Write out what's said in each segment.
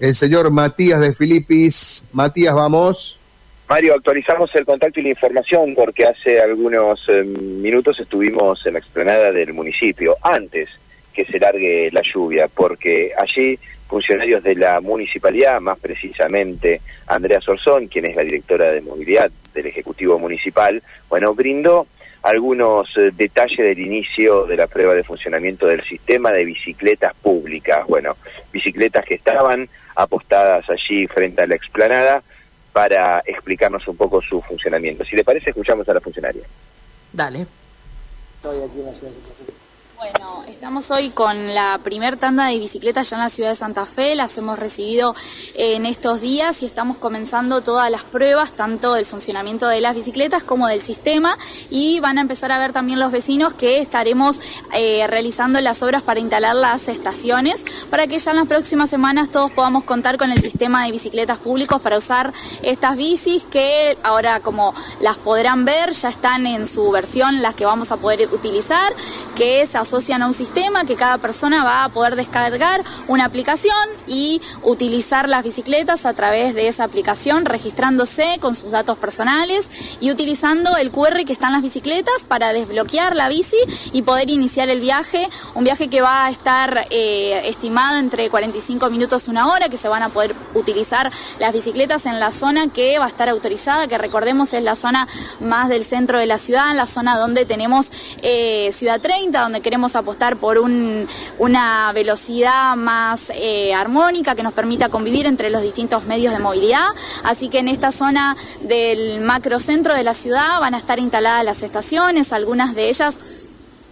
el señor Matías de Filipis. Matías, vamos. Mario, actualizamos el contacto y la información porque hace algunos eh, minutos estuvimos en la explanada del municipio, antes que se largue la lluvia, porque allí funcionarios de la municipalidad, más precisamente Andrea Sorzón, quien es la directora de movilidad del Ejecutivo Municipal, bueno, brindó algunos eh, detalles del inicio de la prueba de funcionamiento del sistema de bicicletas públicas. Bueno, bicicletas que estaban apostadas allí frente a la explanada para explicarnos un poco su funcionamiento. Si le parece, escuchamos a la funcionaria. Dale. Bueno, estamos hoy con la primer tanda de bicicletas ya en la ciudad de Santa Fe, las hemos recibido en estos días y estamos comenzando todas las pruebas, tanto del funcionamiento de las bicicletas como del sistema. Y van a empezar a ver también los vecinos que estaremos eh, realizando las obras para instalar las estaciones para que ya en las próximas semanas todos podamos contar con el sistema de bicicletas públicos para usar estas bicis que ahora como las podrán ver ya están en su versión las que vamos a poder utilizar, que es asocian a un sistema que cada persona va a poder descargar una aplicación y utilizar las bicicletas a través de esa aplicación, registrándose con sus datos personales y utilizando el QR que está en las bicicletas para desbloquear la bici y poder iniciar el viaje, un viaje que va a estar eh, estimado entre 45 minutos y una hora, que se van a poder utilizar las bicicletas en la zona que va a estar autorizada, que recordemos es la zona más del centro de la ciudad, la zona donde tenemos eh, Ciudad 30, donde queremos apostar por una velocidad más eh, armónica que nos permita convivir entre los distintos medios de movilidad. Así que en esta zona del macrocentro de la ciudad van a estar instaladas las estaciones, algunas de ellas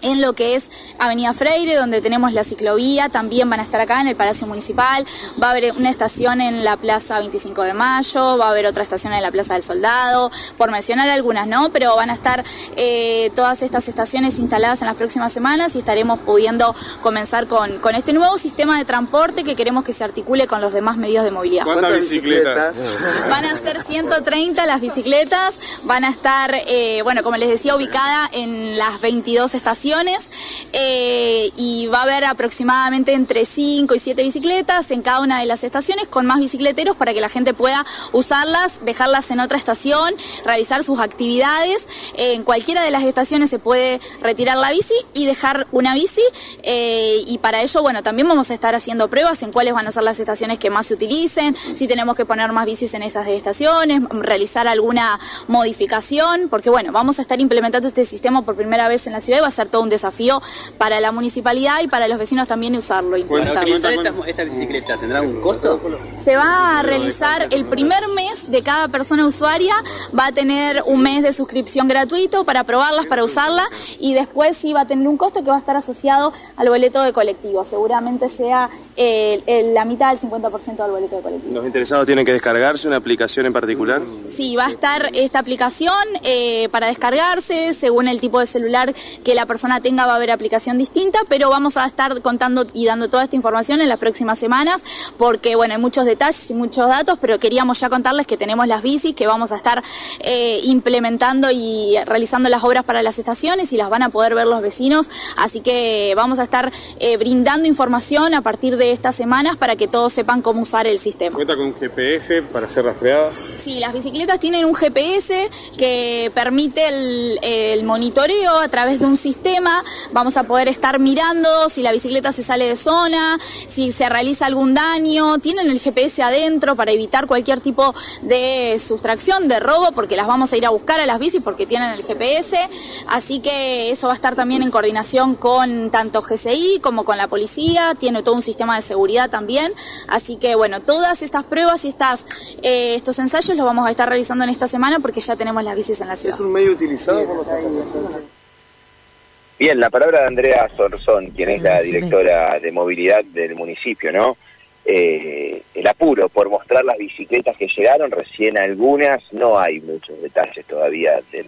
en lo que es Avenida Freire, donde tenemos la ciclovía, también van a estar acá en el Palacio Municipal, va a haber una estación en la Plaza 25 de Mayo, va a haber otra estación en la Plaza del Soldado, por mencionar algunas, ¿no? Pero van a estar eh, todas estas estaciones instaladas en las próximas semanas y estaremos pudiendo comenzar con, con este nuevo sistema de transporte que queremos que se articule con los demás medios de movilidad. ¿Cuántas bicicletas? Van a ser 130 las bicicletas, van a estar, eh, bueno, como les decía, ubicada en las 22 estaciones eh, y va a haber aproximadamente entre 5 y 7 bicicletas en cada una de las estaciones con más bicicleteros para que la gente pueda usarlas, dejarlas en otra estación, realizar sus actividades. en cualquiera de las estaciones se puede retirar la bici y dejar una bici eh, y para ello, bueno, también vamos a estar haciendo pruebas en cuáles van a ser las estaciones que más se utilicen, si tenemos que poner más bicis en esas estaciones, realizar alguna modificación, porque bueno, vamos a estar implementando este sistema por primera vez en la ciudad y va a ser todo un desafío para la municipalidad y para los vecinos también usarlo. Bueno, utilizar esta, bicicleta tendrá un costo? Se va a realizar el primer mes de cada persona usuaria, va a tener un mes de suscripción gratuito para probarlas, para usarla y después sí va a tener un costo que va a estar asociado al boleto de colectivo. Seguramente sea la mitad del 50% del boleto de colectivo. ¿Los interesados tienen que descargarse una aplicación en particular? Sí, va a estar esta aplicación eh, para descargarse según el tipo de celular que la persona tenga va a haber aplicación distinta, pero vamos a estar contando y dando toda esta información en las próximas semanas porque, bueno, hay muchos detalles y muchos datos, pero queríamos ya contarles que tenemos las bicis, que vamos a estar eh, implementando y realizando las obras para las estaciones y las van a poder ver los vecinos, así que vamos a estar eh, brindando información a partir de estas semanas para que todos sepan cómo usar el sistema. ¿Cuenta con un GPS para ser rastreadas? Sí, las bicicletas tienen un GPS que permite el, el monitoreo a través de un sistema, vamos a poder estar mirando si la bicicleta se sale de zona, si se realiza algún daño, tienen el GPS adentro para evitar cualquier tipo de sustracción, de robo, porque las vamos a ir a buscar a las bicis porque tienen el GPS, así que eso va a estar también en coordinación con tanto GCI como con la policía, tiene todo un sistema de seguridad también, así que bueno, todas estas pruebas y estas, eh, estos ensayos los vamos a estar realizando en esta semana porque ya tenemos las bicis en la ciudad. ¿Es un medio utilizado por los Bien, la palabra de Andrea Sorzón, quien es la directora de movilidad del municipio, ¿no? Eh, el apuro por mostrar las bicicletas que llegaron, recién algunas, no hay muchos detalles todavía del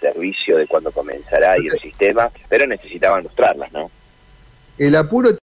servicio, de cuándo comenzará y el sistema, pero necesitaban mostrarlas, ¿no? El apuro